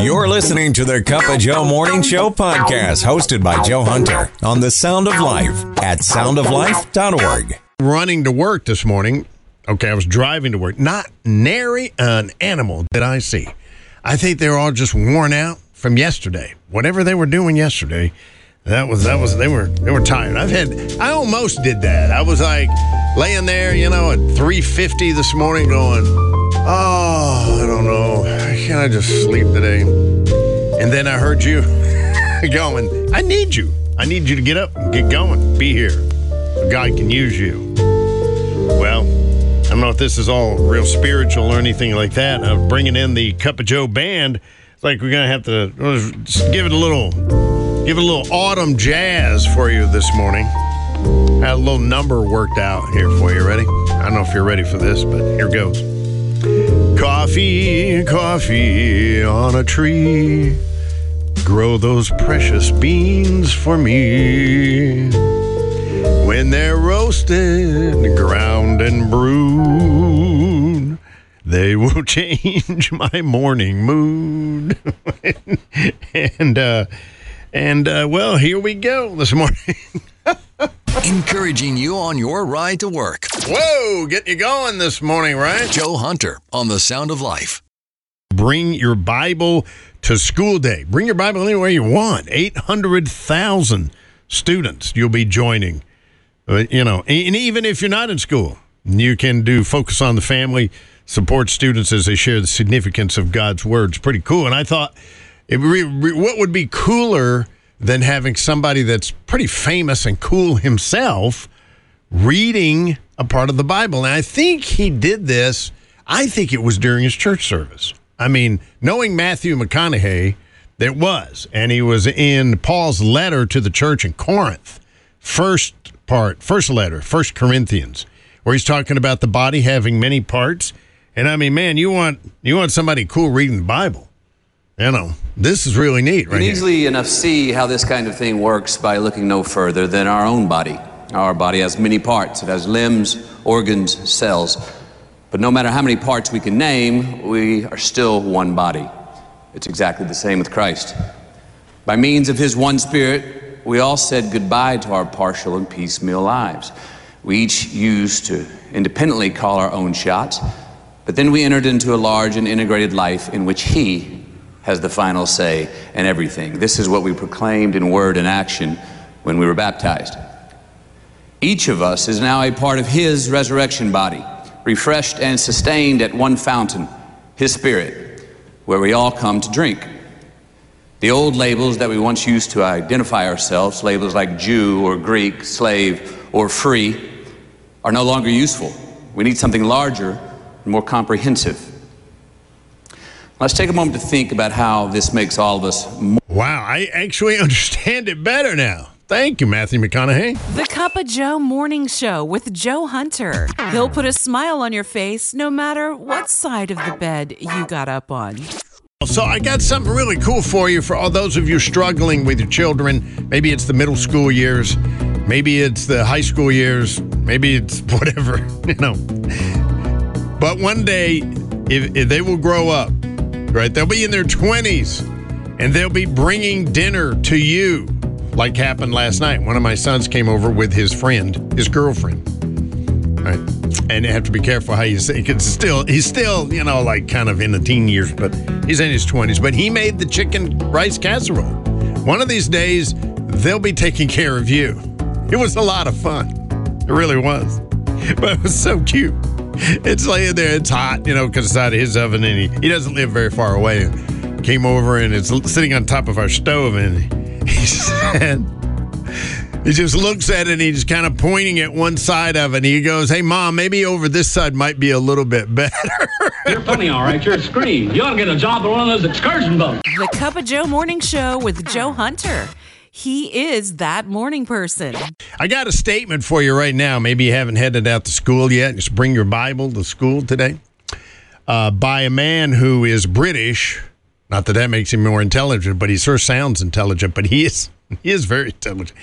You're listening to the Cup of Joe Morning Show podcast, hosted by Joe Hunter on the Sound of Life at soundoflife.org. Running to work this morning. Okay, I was driving to work. Not nary an animal did I see. I think they're all just worn out from yesterday. Whatever they were doing yesterday, that was that was they were they were tired. I've had I almost did that. I was like laying there, you know, at 350 this morning going, "Oh, I don't know. Can I just sleep today?" And then I heard you going, "I need you. I need you to get up and get going. Be here. God can use you." Well, I don't know if this is all real spiritual or anything like that. Of bringing in the Cup of Joe band, it's like we're gonna have to give it a little, give it a little autumn jazz for you this morning. I Had a little number worked out here for you. Ready? I don't know if you're ready for this, but here goes. Coffee, coffee on a tree. Grow those precious beans for me. When they're roasted, ground, and brewed, they will change my morning mood. and uh, and uh, well, here we go this morning. Encouraging you on your ride to work. Whoa, get you going this morning, right? Joe Hunter on the Sound of Life. Bring your Bible to school day. Bring your Bible anywhere you want. 800,000 students you'll be joining. Uh, you know, and even if you're not in school, you can do Focus on the Family, support students as they share the significance of God's Word. It's pretty cool. And I thought, it re- re- what would be cooler than having somebody that's pretty famous and cool himself reading a part of the Bible? And I think he did this, I think it was during his church service. I mean, knowing Matthew McConaughey, it was. And he was in Paul's letter to the church in Corinth. First part, first letter, First Corinthians, where he's talking about the body having many parts. And I mean, man, you want you want somebody cool reading the Bible. You know, this is really neat, You right can here. easily enough see how this kind of thing works by looking no further than our own body. Our body has many parts. It has limbs, organs, cells. But no matter how many parts we can name, we are still one body. It's exactly the same with Christ. By means of his one spirit, we all said goodbye to our partial and piecemeal lives. We each used to independently call our own shots, but then we entered into a large and integrated life in which he has the final say in everything. This is what we proclaimed in word and action when we were baptized. Each of us is now a part of his resurrection body, refreshed and sustained at one fountain, his spirit, where we all come to drink. The old labels that we once used to identify ourselves, labels like Jew or Greek, slave or free, are no longer useful. We need something larger and more comprehensive. Let's take a moment to think about how this makes all of us more. Wow, I actually understand it better now. Thank you, Matthew McConaughey. The Cup of Joe Morning Show with Joe Hunter. He'll put a smile on your face no matter what side of the bed you got up on. So I got something really cool for you for all those of you struggling with your children. Maybe it's the middle school years, maybe it's the high school years, maybe it's whatever, you know. But one day, if, if they will grow up, right, they'll be in their 20s and they'll be bringing dinner to you, like happened last night. One of my sons came over with his friend, his girlfriend. Right. And you have to be careful how you say because still he's still, you know, like kind of in the teen years, but he's in his twenties. But he made the chicken rice casserole. One of these days, they'll be taking care of you. It was a lot of fun. It really was. But it was so cute. It's laying there, it's hot, you know, because it's out of his oven, and he, he doesn't live very far away. Came over and it's sitting on top of our stove, and he said, he just looks at it and he's kind of pointing at one side of it. And he goes, Hey, mom, maybe over this side might be a little bit better. You're funny, all right. You're a scream. You ought to get a job on one of those excursion boats. The Cup of Joe Morning Show with Joe Hunter. He is that morning person. I got a statement for you right now. Maybe you haven't headed out to school yet. Just bring your Bible to school today. Uh, by a man who is British. Not that that makes him more intelligent, but he sure sounds intelligent. But he is he is very intelligent.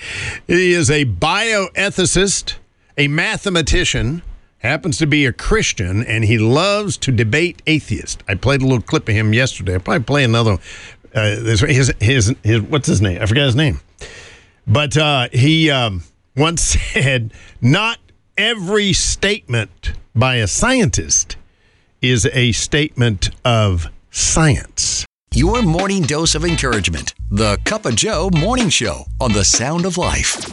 He is a bioethicist, a mathematician, happens to be a Christian, and he loves to debate atheists. I played a little clip of him yesterday. I'll probably play another. Uh, this, his, his, his, what's his name? I forgot his name. But uh, he um, once said, Not every statement by a scientist is a statement of science. Your morning dose of encouragement. The Cup of Joe Morning Show on the Sound of Life.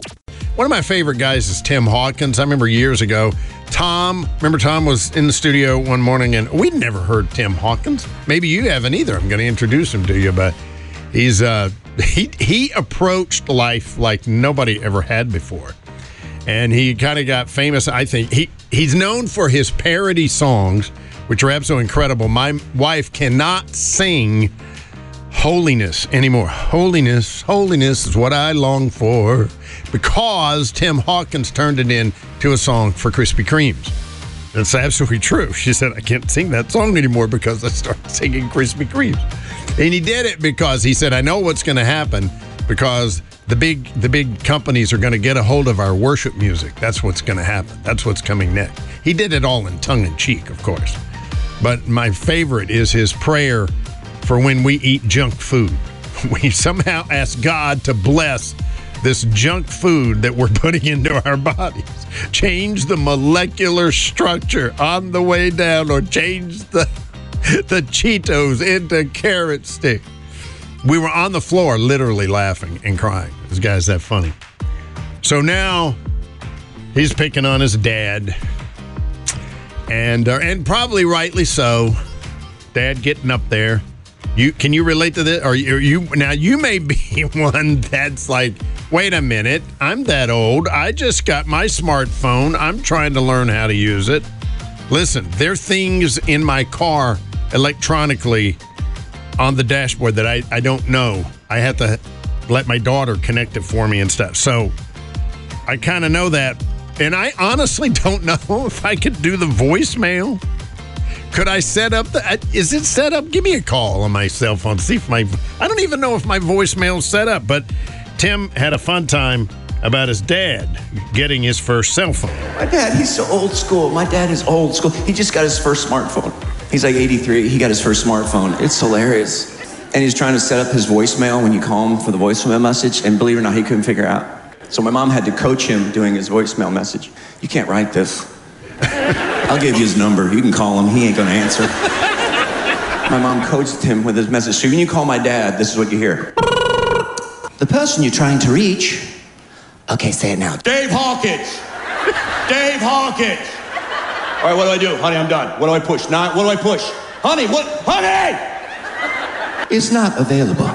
One of my favorite guys is Tim Hawkins. I remember years ago, Tom, remember Tom was in the studio one morning and we'd never heard Tim Hawkins. Maybe you haven't either. I'm going to introduce him to you, but he's uh he he approached life like nobody ever had before. And he kind of got famous, I think. He he's known for his parody songs, which are absolutely incredible. My wife cannot sing holiness anymore. Holiness, holiness is what I long for because Tim Hawkins turned it into a song for Krispy Kremes. That's absolutely true. She said, I can't sing that song anymore because I started singing Krispy Kremes. And he did it because he said, I know what's going to happen because the big the big companies are going to get a hold of our worship music. That's what's going to happen. That's what's coming next. He did it all in tongue in cheek, of course. But my favorite is his prayer for when we eat junk food. We somehow ask God to bless this junk food that we're putting into our bodies. Change the molecular structure on the way down or change the the Cheetos into carrot stick. We were on the floor literally laughing and crying. This guy's that funny. So now he's picking on his dad. And uh, and probably rightly so. Dad getting up there. You can you relate to this? Or you, you now you may be one that's like, wait a minute, I'm that old. I just got my smartphone. I'm trying to learn how to use it. Listen, there are things in my car electronically on the dashboard that I, I don't know. I have to let my daughter connect it for me and stuff. So I kind of know that. And I honestly don't know if I could do the voicemail. Could I set up the? Uh, is it set up? Give me a call on my cell phone. See if my. I don't even know if my voicemail's set up. But Tim had a fun time about his dad getting his first cell phone. My dad, he's so old school. My dad is old school. He just got his first smartphone. He's like 83. He got his first smartphone. It's hilarious. And he's trying to set up his voicemail when you call him for the voicemail message. And believe it or not, he couldn't figure out. So my mom had to coach him doing his voicemail message. You can't write this. I'll give you his number. You can call him. He ain't going to answer. My mom coached him with his message. So when you call my dad, this is what you hear. The person you're trying to reach. Okay, say it now. Dave Hawkins. Dave Hawkins. All right, what do I do? Honey, I'm done. What do I push? Nine. What do I push? Honey, what? Honey! It's not available.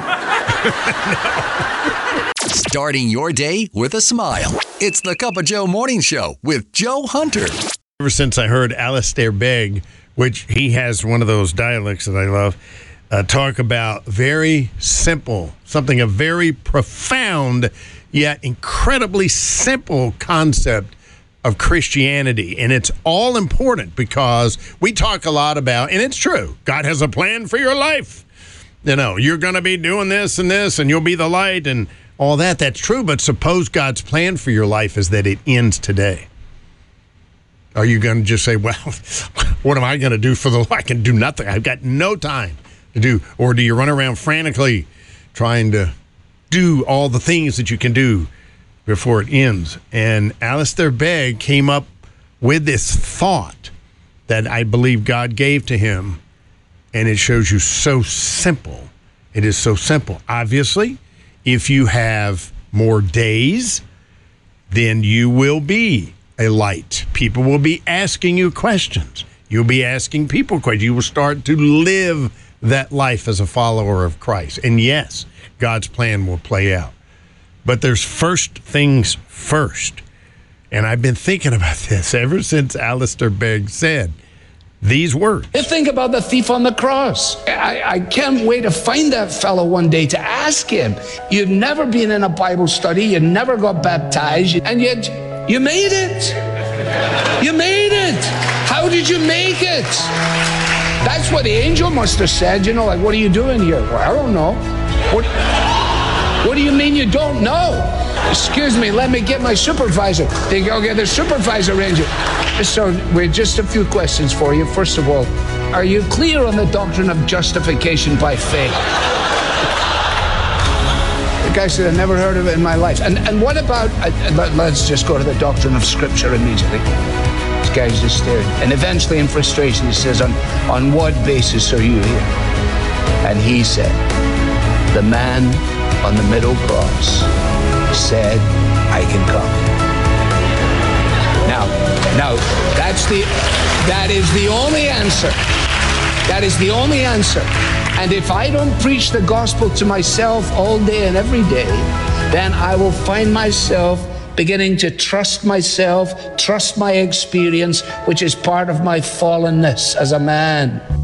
Starting your day with a smile. It's the Cup of Joe Morning Show with Joe Hunter. Ever since I heard Alistair Begg, which he has one of those dialects that I love, uh, talk about very simple, something a very profound yet incredibly simple concept of Christianity. And it's all important because we talk a lot about, and it's true, God has a plan for your life. You know, you're going to be doing this and this, and you'll be the light and all that. That's true. But suppose God's plan for your life is that it ends today. Are you going to just say, well, what am I going to do for the I can do nothing. I've got no time to do. Or do you run around frantically trying to do all the things that you can do before it ends? And Alistair Begg came up with this thought that I believe God gave to him. And it shows you so simple. It is so simple. Obviously, if you have more days, then you will be a light. People will be asking you questions. You'll be asking people questions. You will start to live that life as a follower of Christ. And yes, God's plan will play out. But there's first things first. And I've been thinking about this ever since Alistair Begg said these words. Think about the thief on the cross. I, I can't wait to find that fellow one day to ask him. You've never been in a Bible study, you never got baptized, and yet you made it. You made it. How did you make it? That's what the angel must have said. You know, like, what are you doing here? Well, I don't know. What, what do you mean you don't know? Excuse me, let me get my supervisor. They go get the supervisor ranger. So, we're just a few questions for you. First of all, are you clear on the doctrine of justification by faith? Guy said, I never heard of it in my life. And, and what about, uh, let's just go to the doctrine of Scripture immediately. This guy's just staring. And eventually, in frustration, he says, on, on what basis are you here? And he said, The man on the middle cross said, I can come. Now, now, that's the, that is the only answer. That is the only answer. And if I don't preach the gospel to myself all day and every day, then I will find myself beginning to trust myself, trust my experience, which is part of my fallenness as a man.